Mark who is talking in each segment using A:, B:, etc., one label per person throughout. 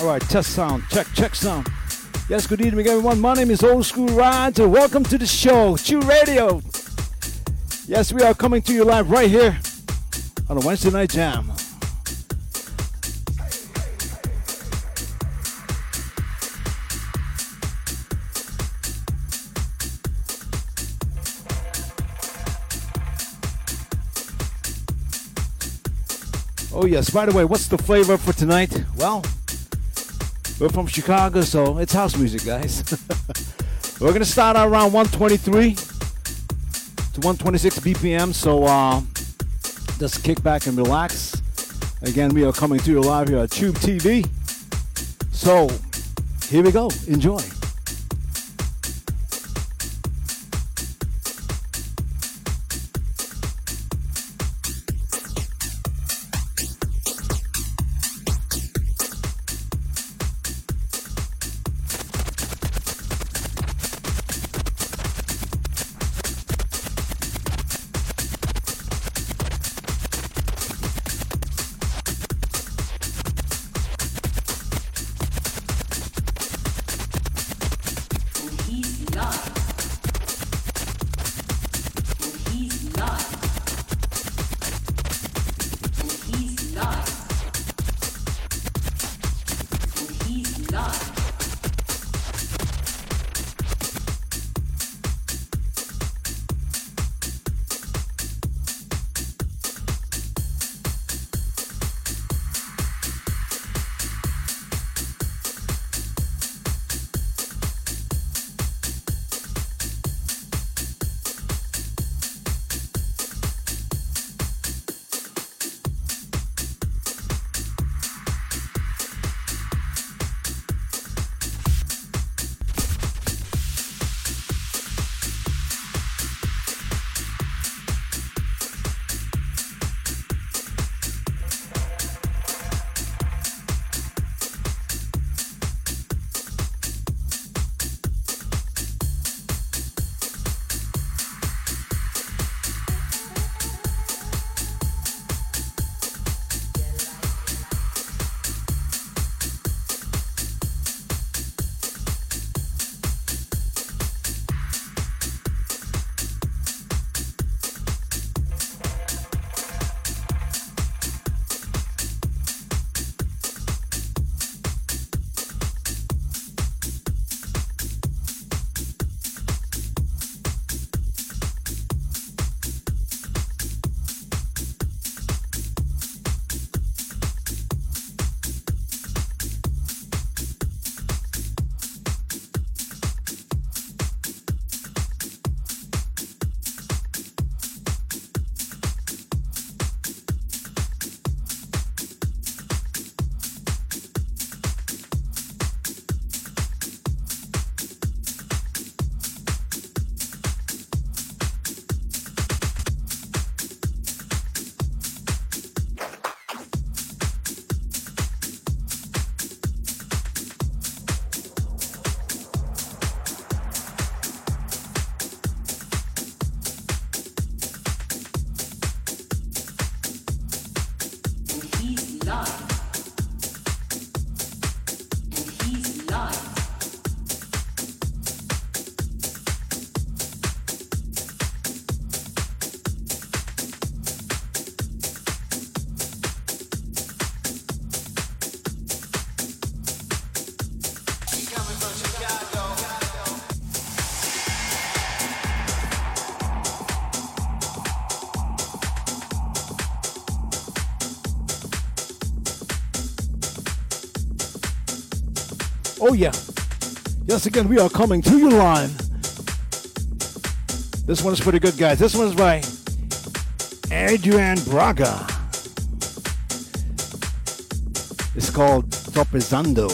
A: All right, test sound. Check, check sound. Yes, good evening, everyone. My name is Old Skool Rog, and welcome to the show, Chew Radio. Yes, we are coming to you live right here on a Wednesday Night Jam. Oh, yes, by the way, what's the flavor for tonight? Well, we're from Chicago, so it's house music, guys. We're going to start out around 123 to 126 BPM, so uh, just kick back and relax. Again, we are coming to you live here at Chewb TV. So, here we go. Enjoy. Oh, yeah. Yes, again, we are coming to you live. This one's pretty good, guys. This one's by Adrian Braga. It's called Tropezando.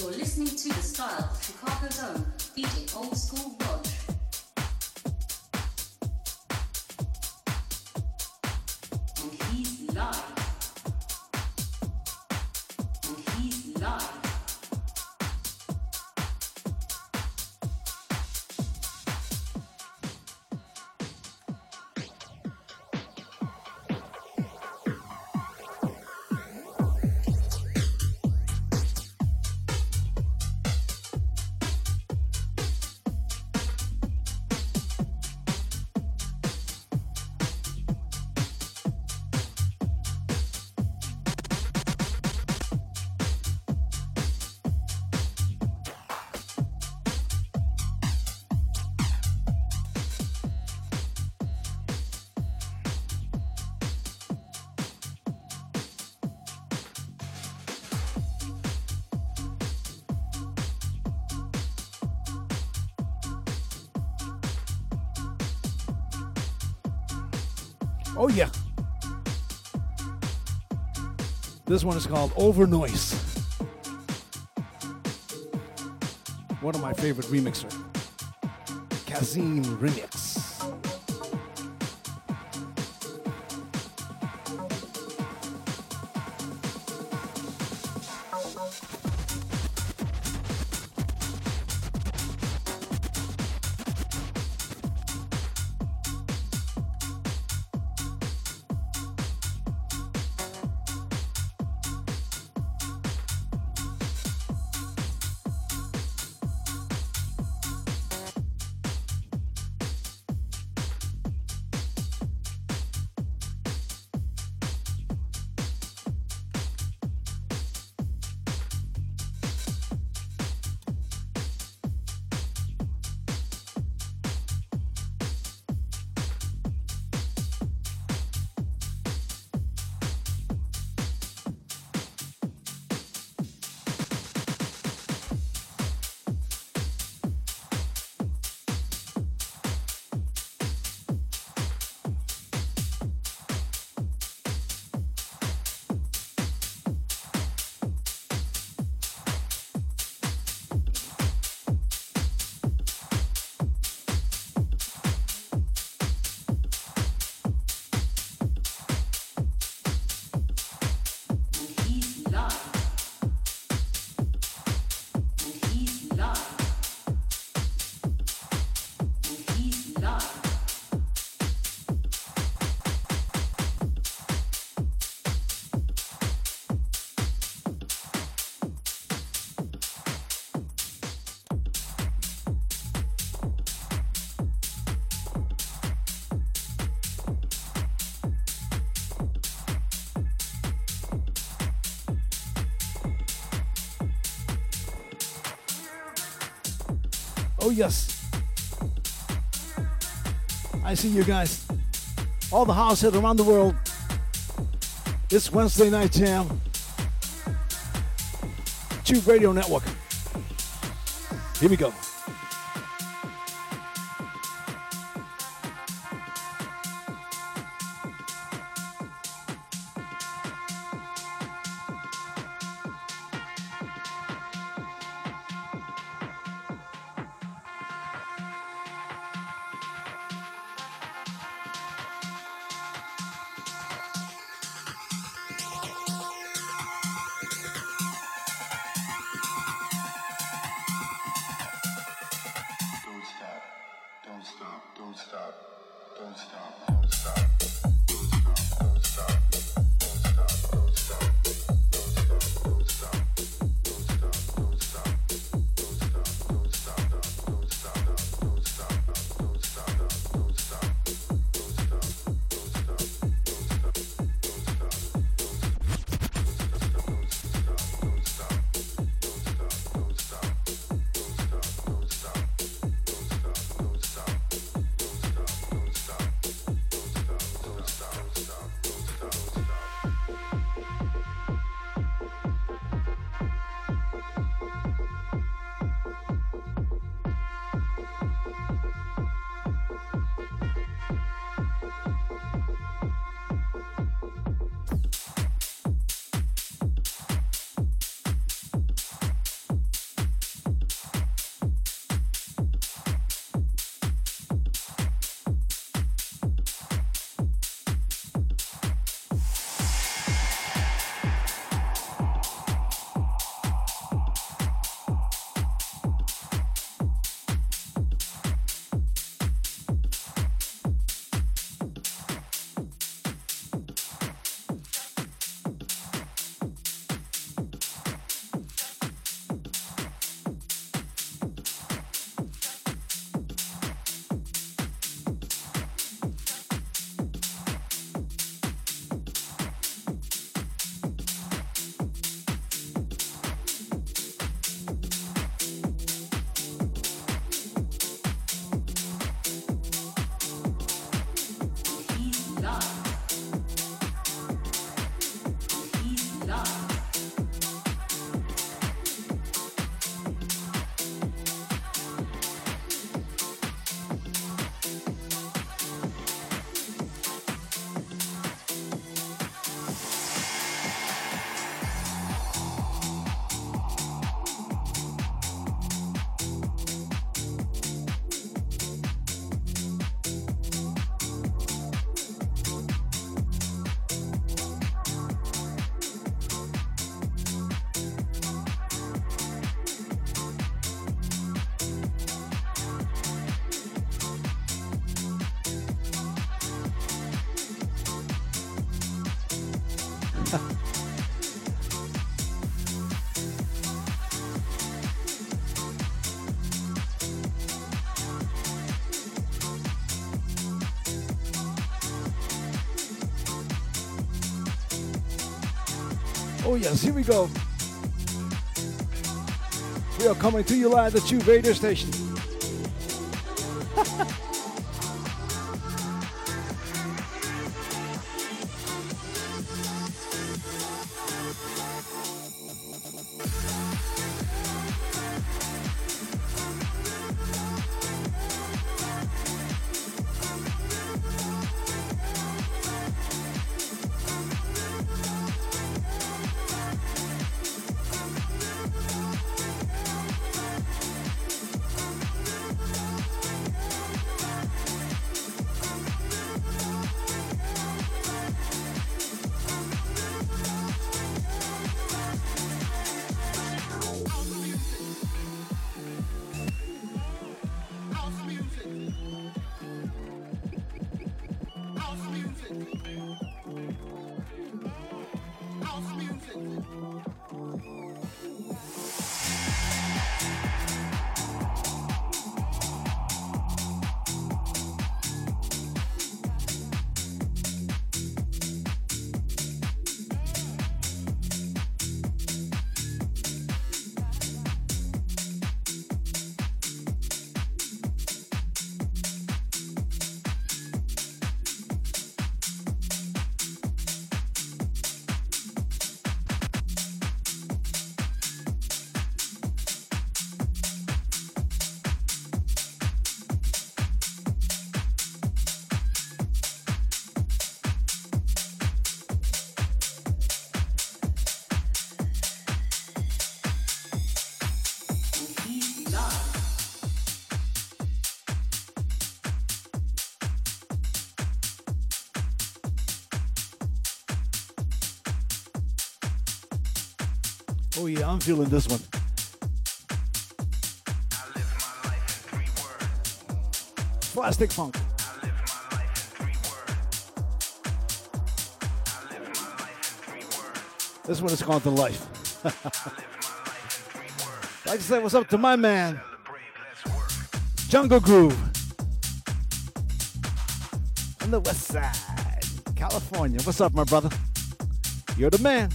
A: True Old School Oh, This one is called Over Noise. One of my favorite remixer. Kazim Remix. Oh, yes. I see you guys. All the house around the world. It's Wednesday Night Jam. Chewb Radio Network. Here we go.
B: Oh, yes, here we go. We are coming to you live at the Chewb Radio Station. Feeling this one. Plastik Funk. This one is called The Life. like to say what's up to my man, Jungle Groove. On the west side, California. What's up, my brother? You're the man.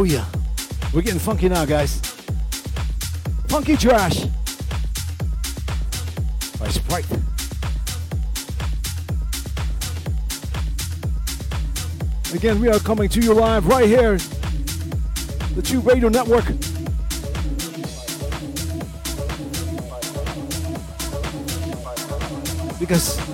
A: Oh yeah, we're getting funky now, guys. Funky trash. By Sprite. Again, we are coming to you live right here, the Chewb Radio Network. Because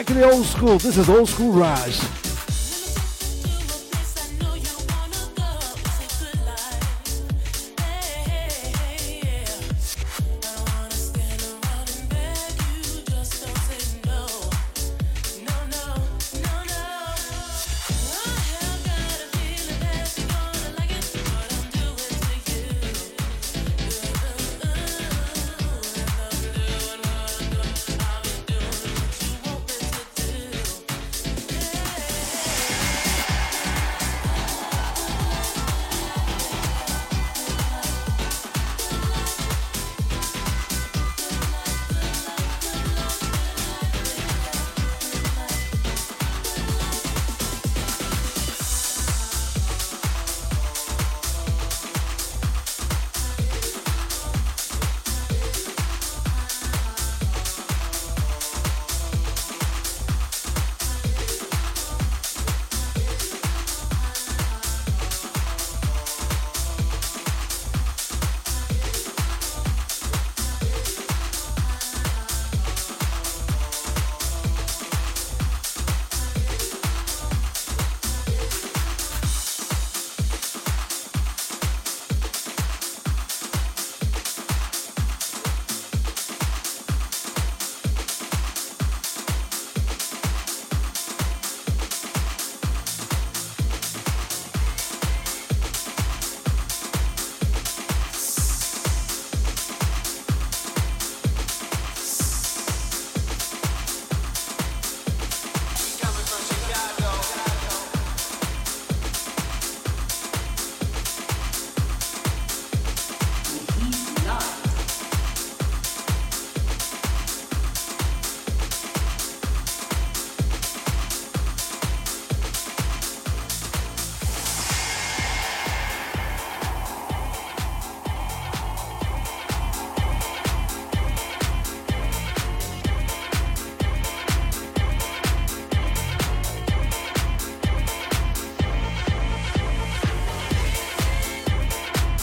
C: back in the old school. This is Old Skool Rog.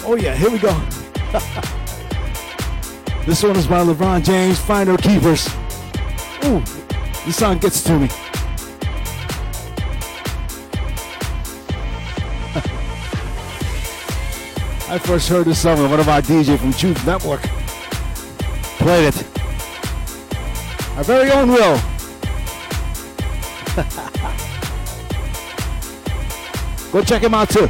C: Oh yeah, here we go. this one is by LeBron James, Finder Keepers. Ooh, this song gets to me. I first heard this song when one of our DJ from Truth Network played it. Our very own Will. Go check him out too.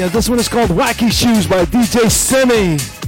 A: Yeah, this one is called Wacky Shoes by DJ Semi.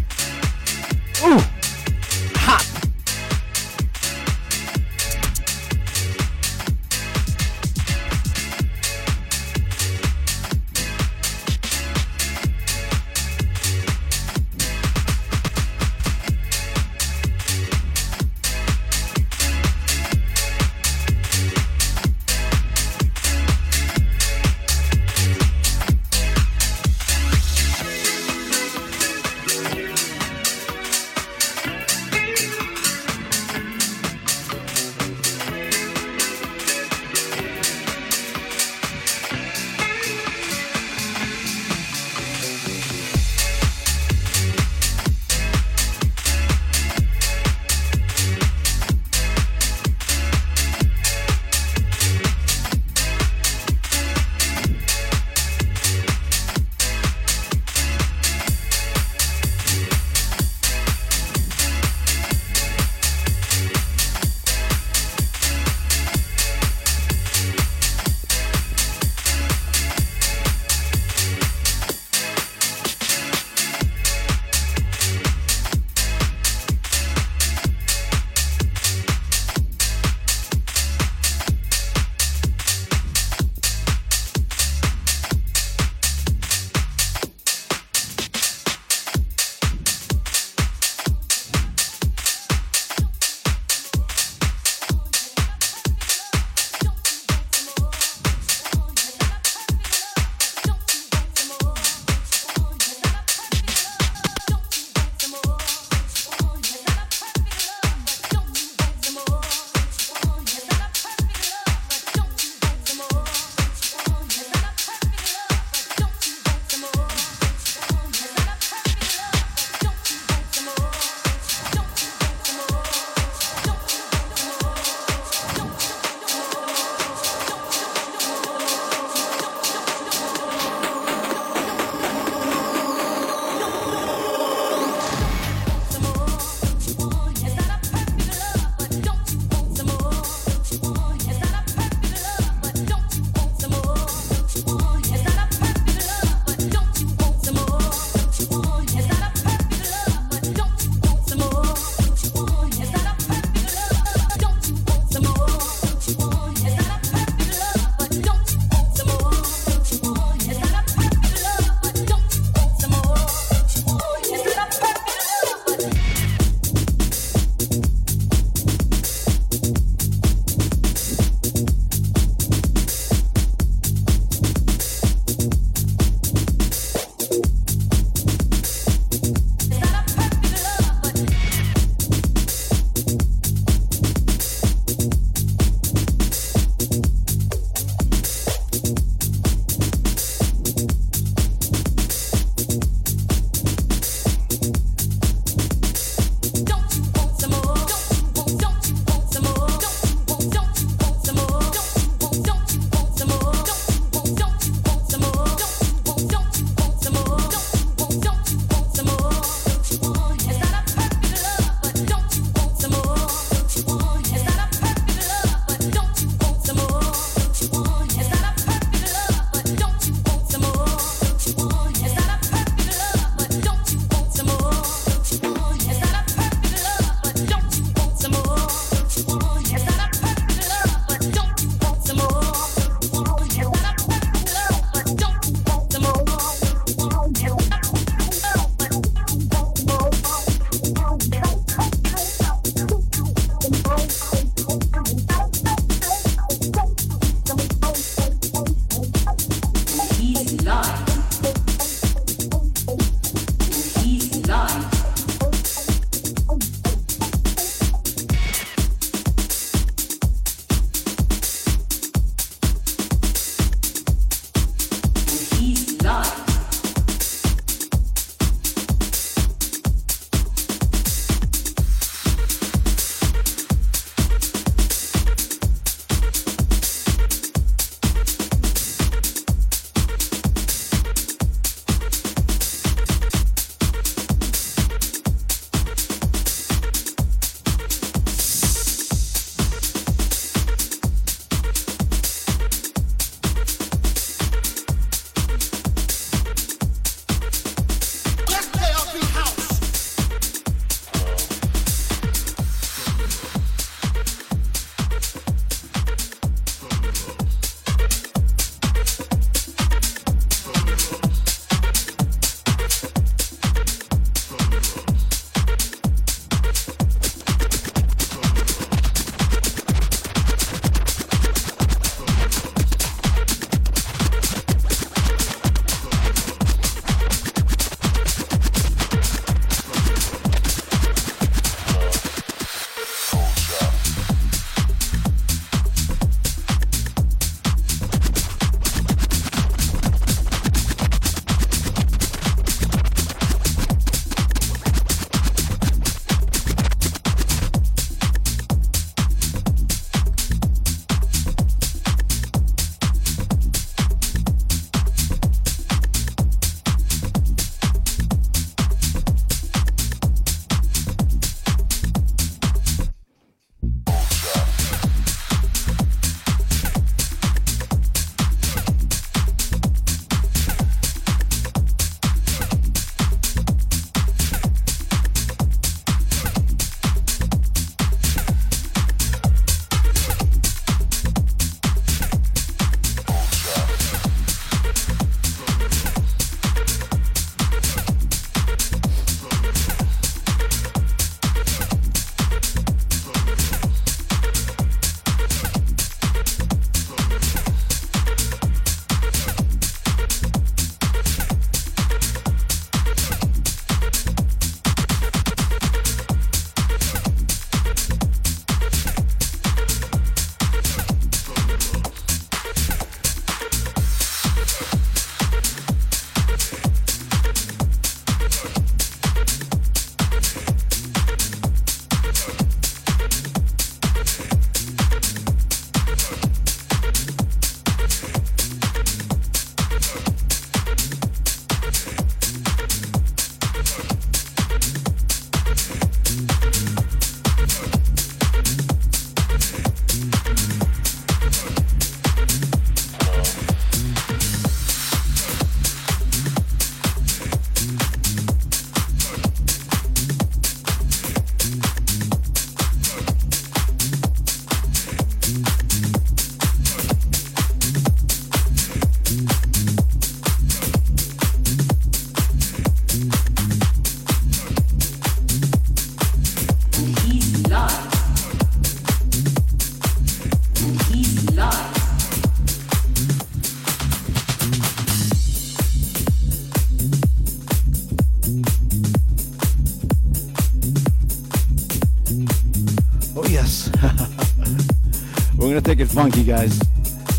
D: Funky, guys.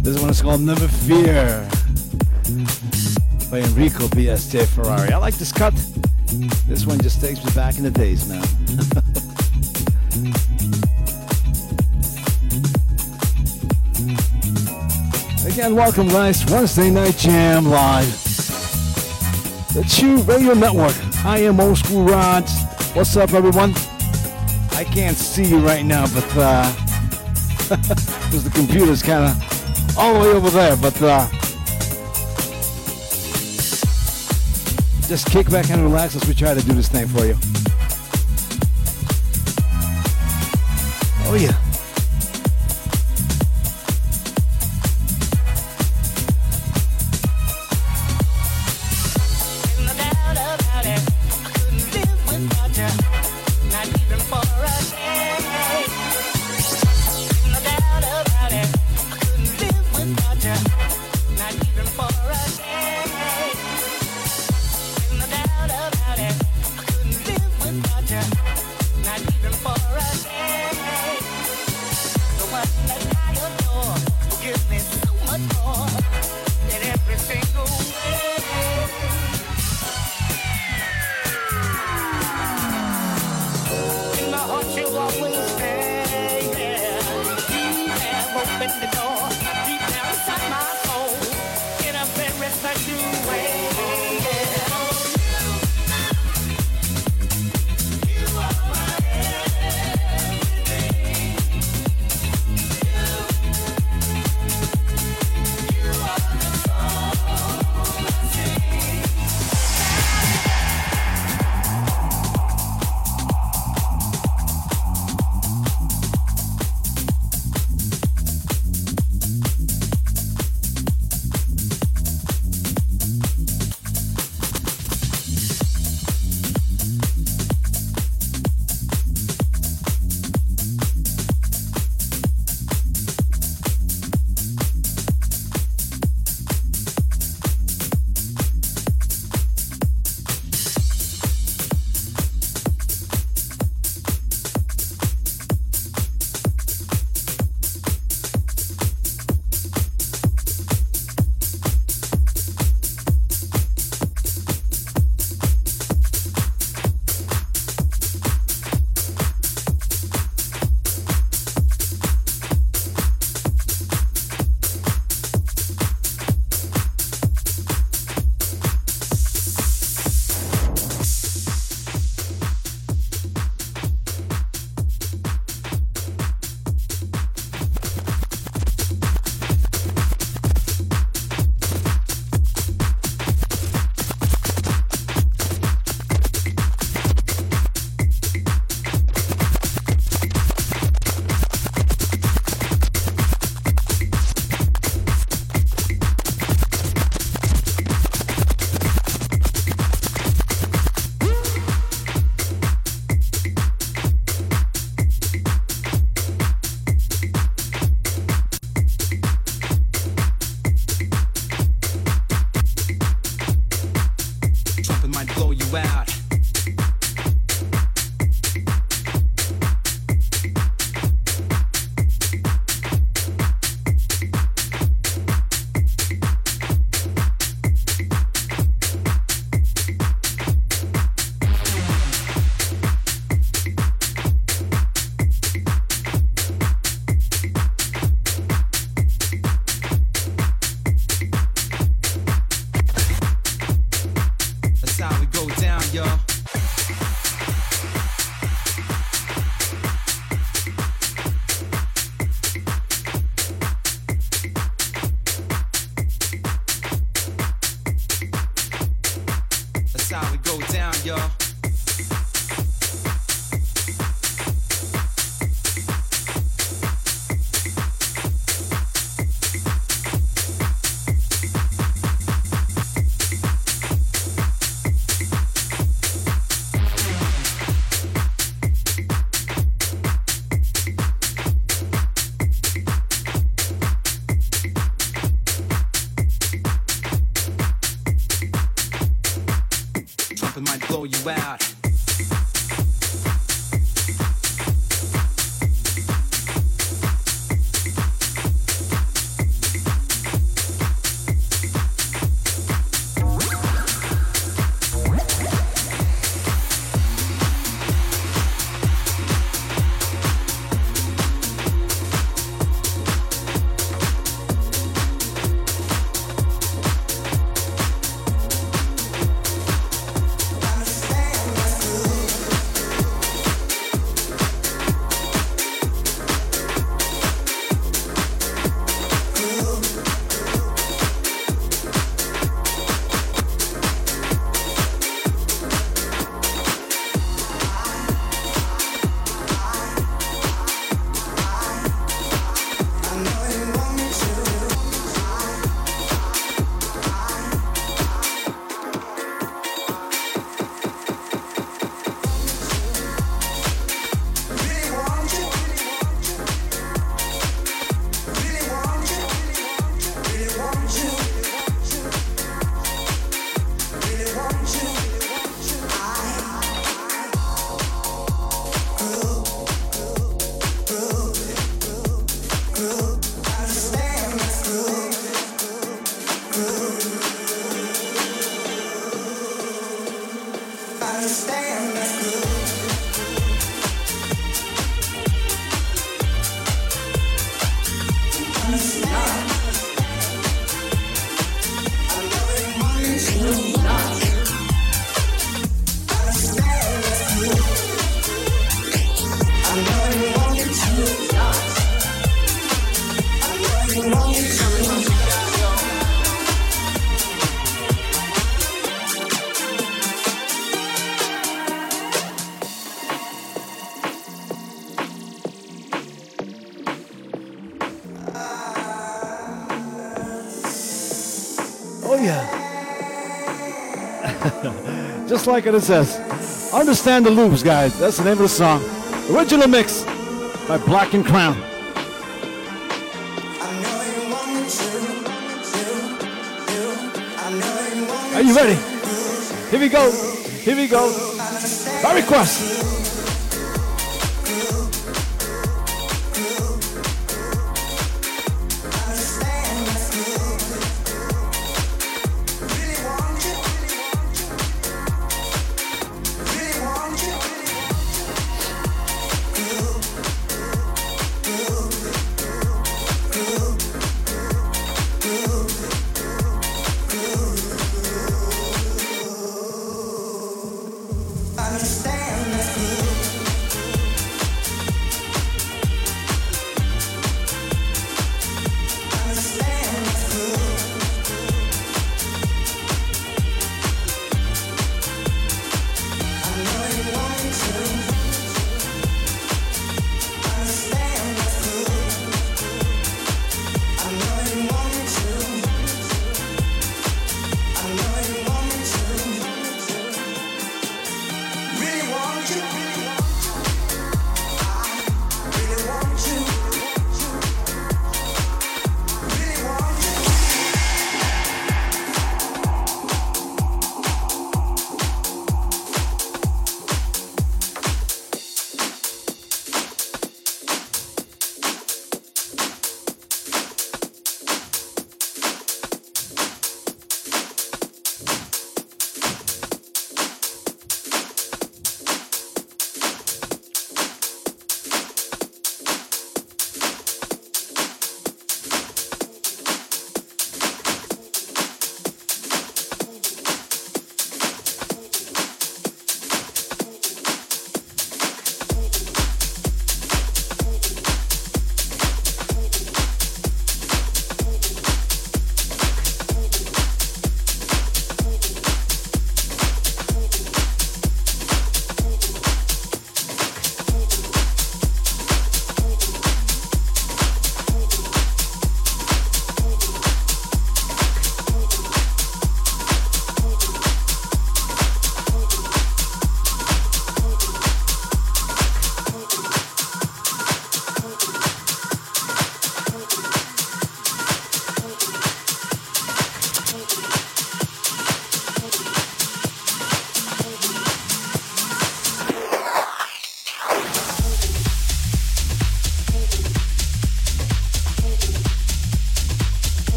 D: This one is called Never Fear by Enrico BSJ Ferrari. I like this cut. This one just takes me back in the days, man. Again, welcome, guys. Wednesday Night Jam Live. The Chewb Radio Network. I am Old Skool Rog. What's up, everyone? I can't see you right now, but uh, because the computer's kind of all the way over there. But uh, just kick back and relax as we try to do this thing for you. Oh yeah.
A: Just like it says. Understand the loops, guys. That's the name of the song. Original mix by Black and Crown. Are you ready? Here we go. Here we go. By request.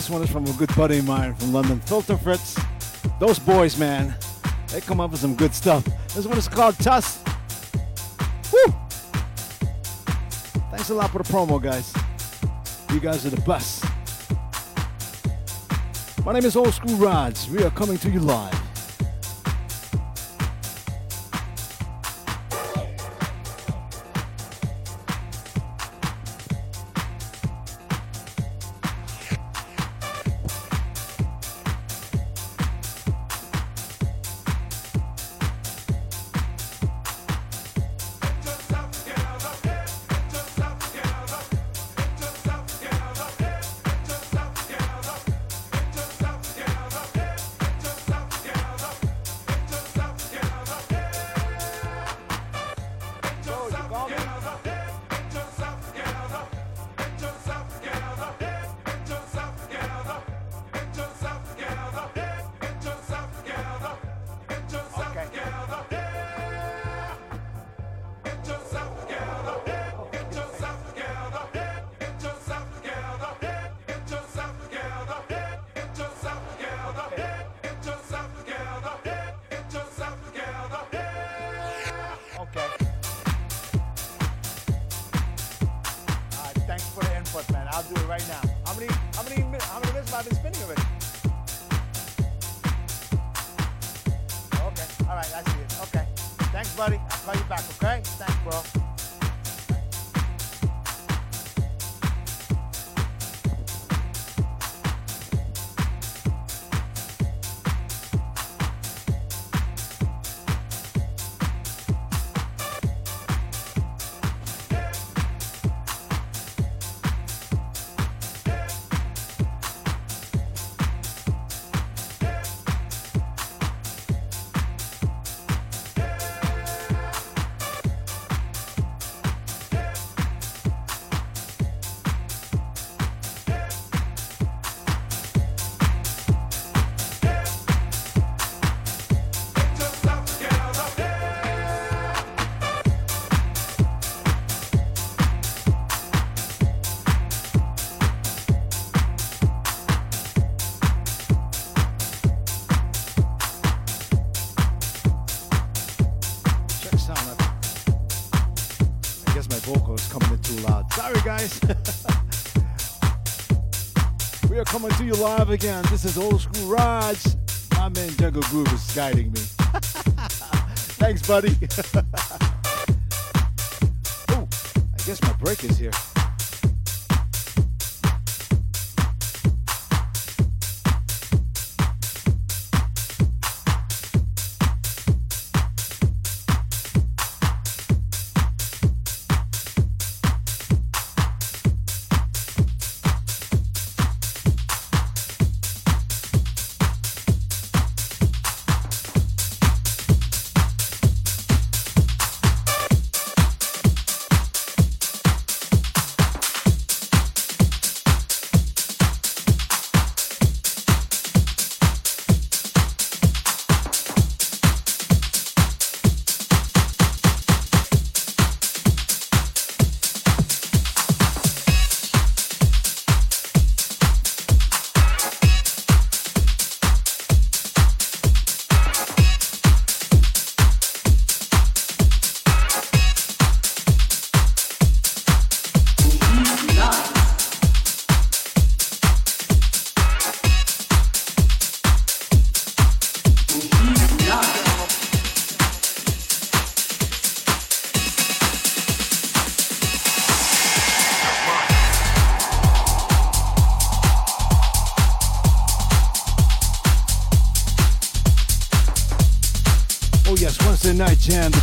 A: This one is from a good buddy of mine from London, Filter Fritz. Those boys, man, they come up with some good stuff. This one is called Tuss. Woo! Thanks a lot for the promo, guys. You guys are the best. My name is Old Skool Rog. We are coming to you live. Coming to you live again. This is Old Skool Rog. My man Jungle Groove is guiding me. Thanks, buddy. oh, I guess my break is here.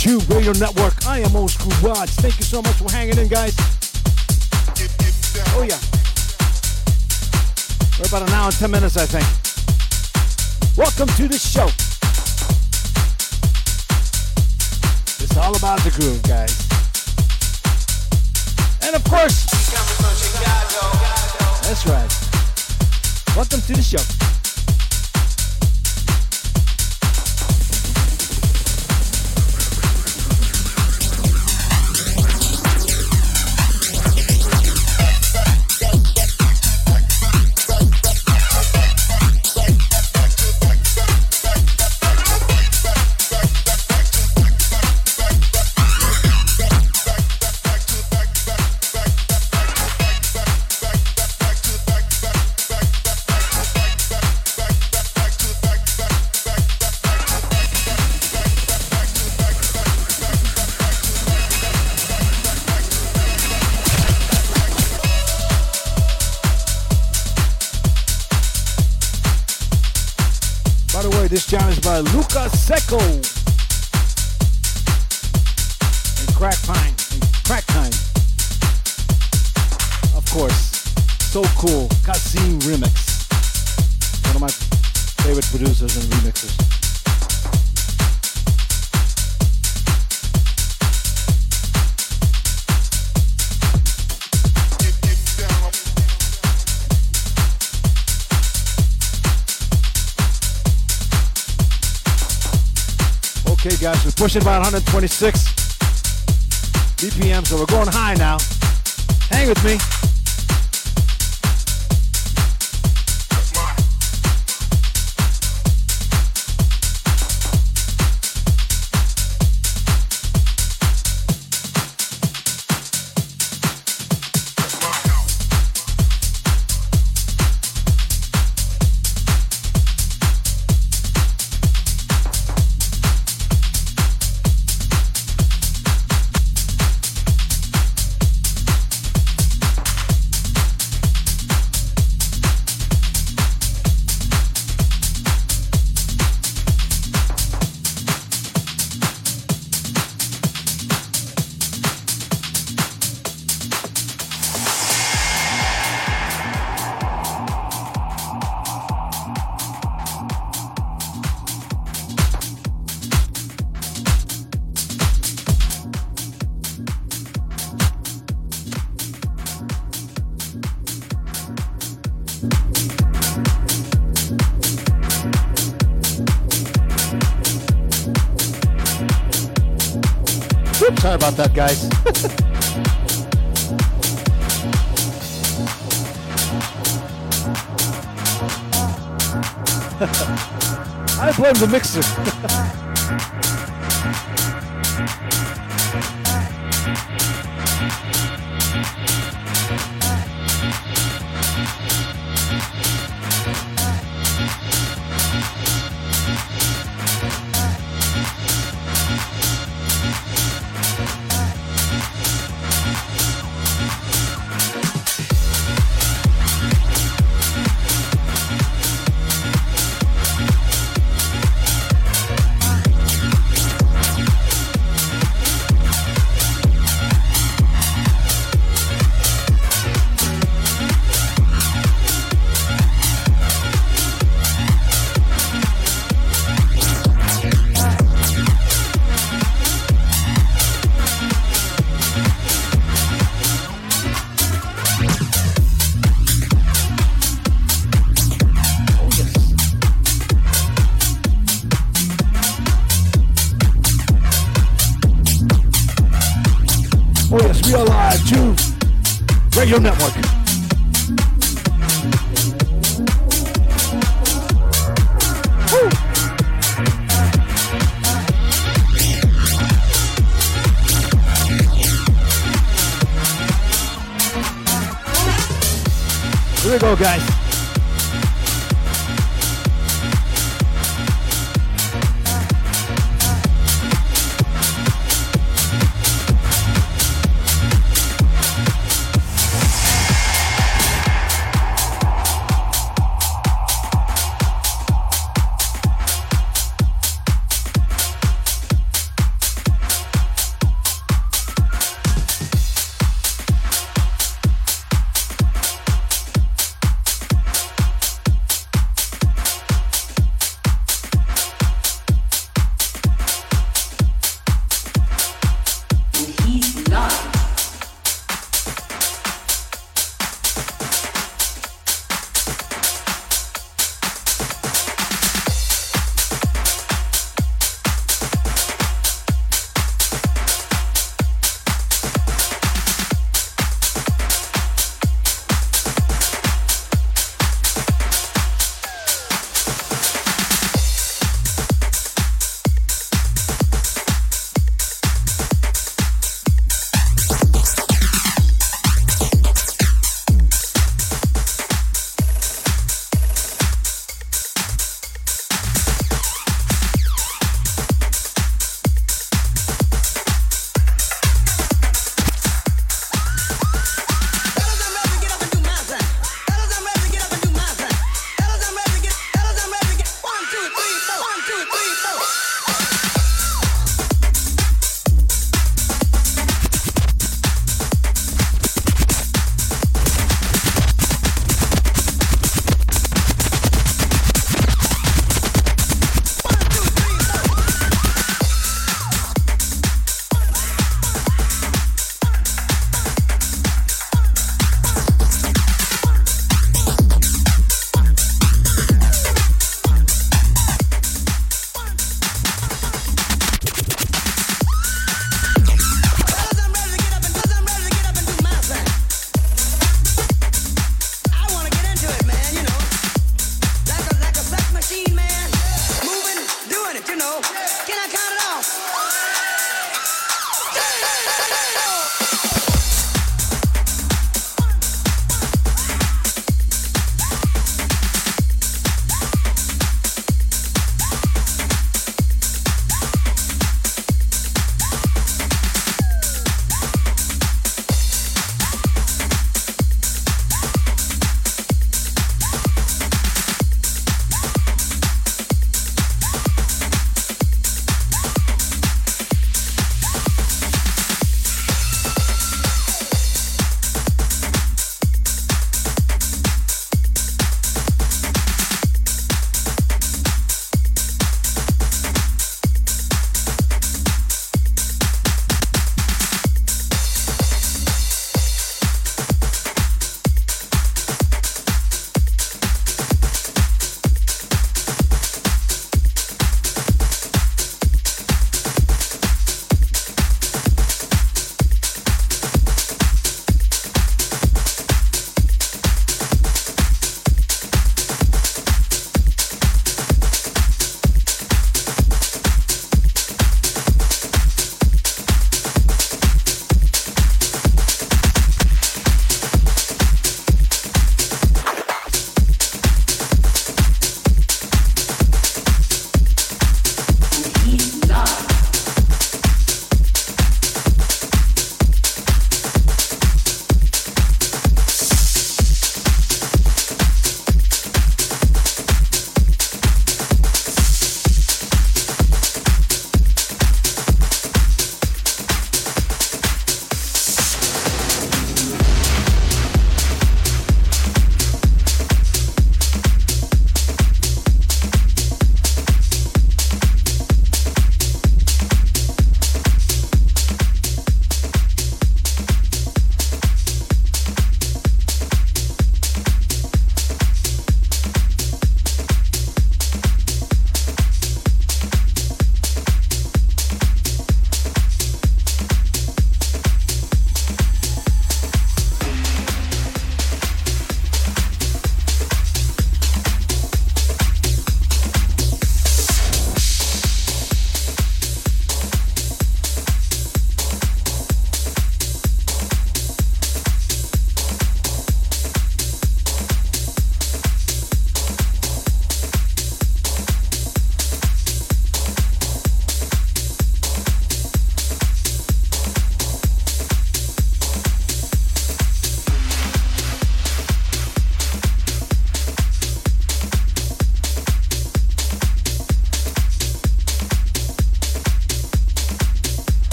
A: Chewb Radio Network. I am Old Skool Rog. Thank you so much for hanging in, guys. Oh, yeah. We're about an hour and 10 minutes, I think. Welcome to the show. It's all about the groove, guys. And of course, that's right. Welcome to the show. Pushing about 126 BPM, so we're going high now. Hang with me. About that, guys. I blame the mixer.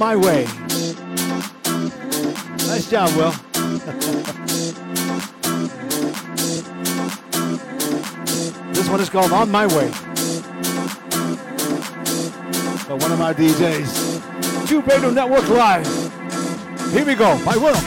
C: my way. Nice job, Will. this one is called On My Way. By one of my DJs. Chewb Radio Network Live. Here we go, by Will.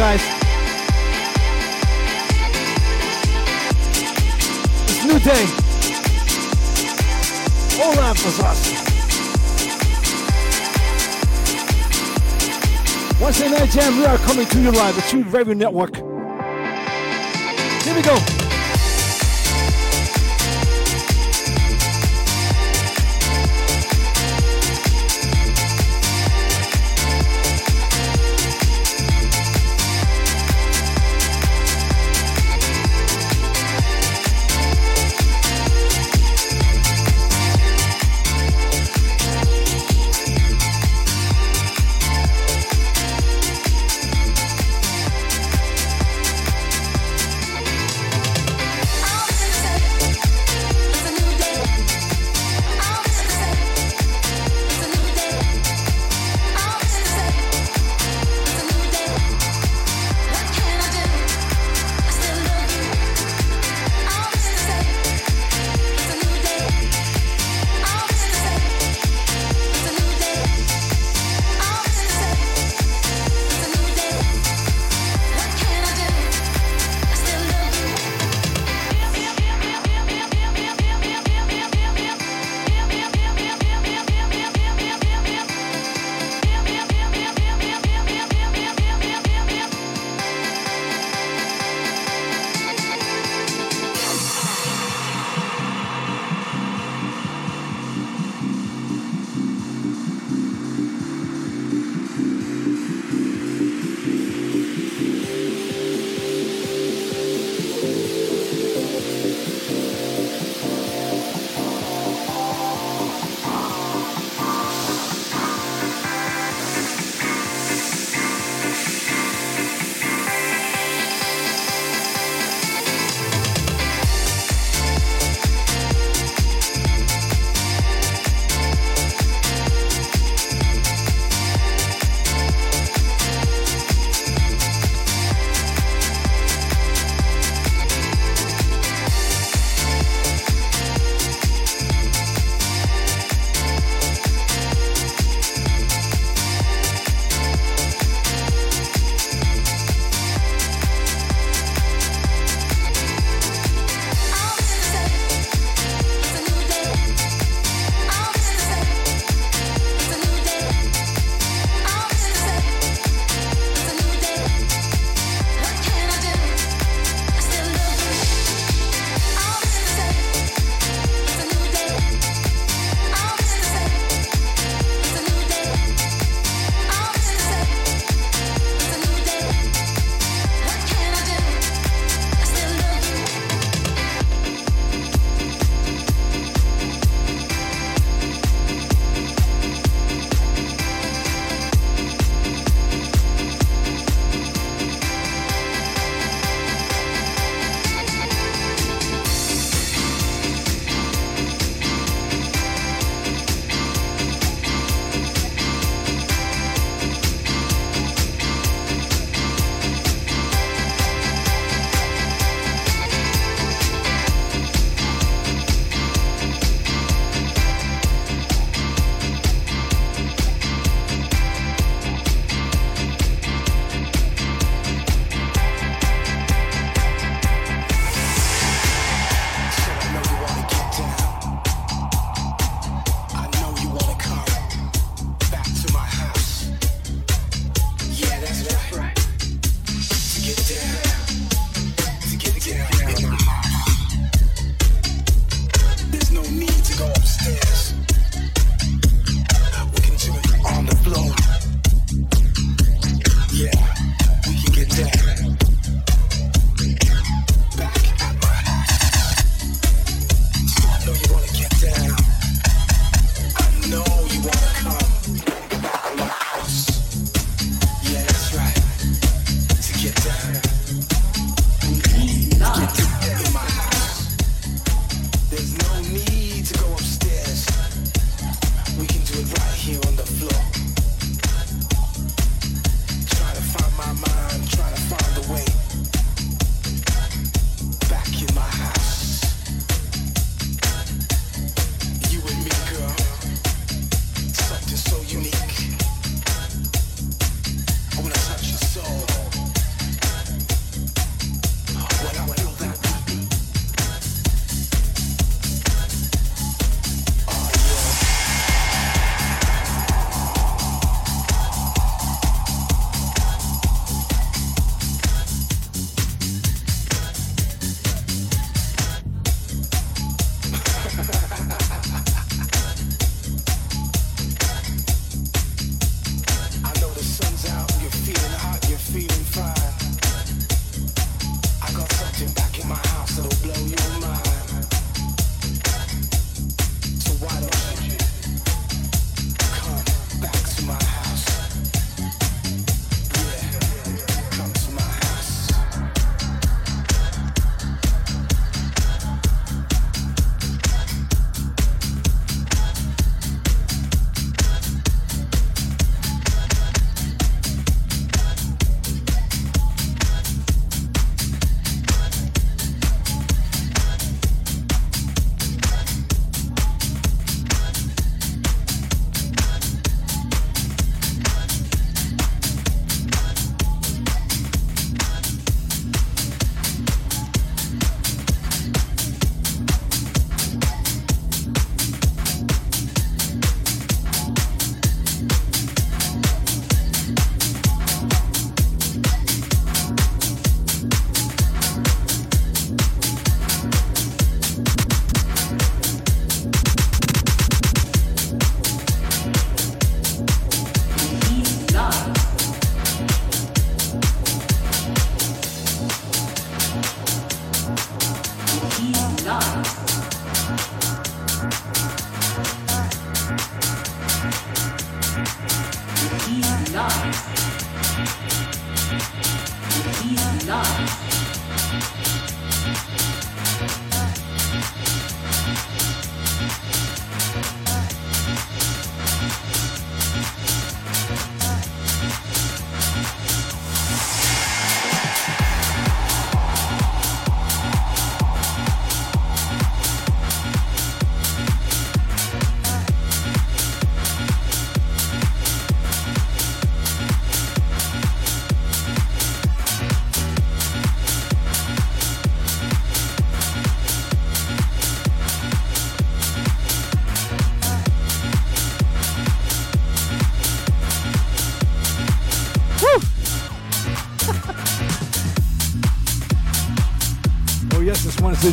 A: Guys. It's new day. Hola, us. Wednesday Night Jam, we are coming to you live, the Chewb Radio Network. He's alive. He's alive.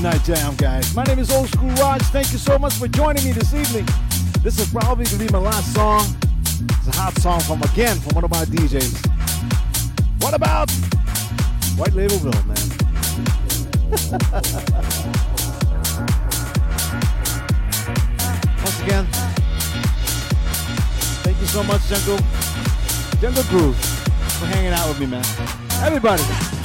A: Wednesday Night Jam, guys. My name is Old Skool Rog. Thank you so much for joining me this evening. This is probably going to be my last song. It's a hot song from, again, from one of my DJs. What about White Label Bill, man? Once again, thank you so much, Jungle, Jungle Groove, for hanging out with me, man. Everybody.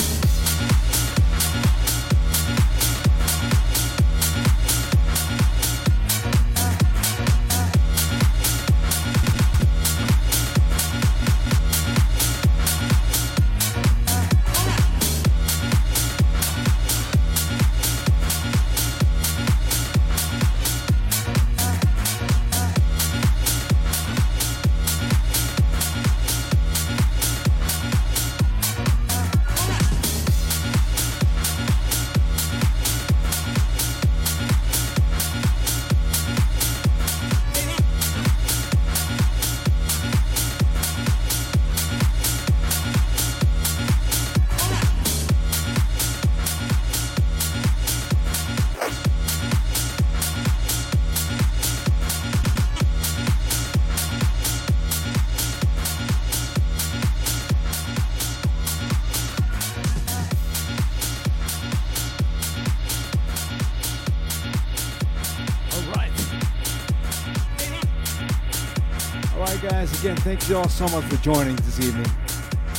A: Thank you all so much for joining this evening.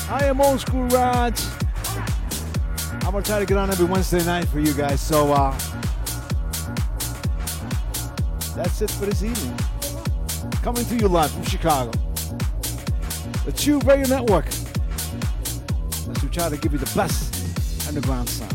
A: I am Old Skool Rog. I'm gonna try to get on every Wednesday night for you guys. So uh, that's it for this evening. Coming to you live from Chicago. The Chewb Radio Network. As we try to give you the best underground sound.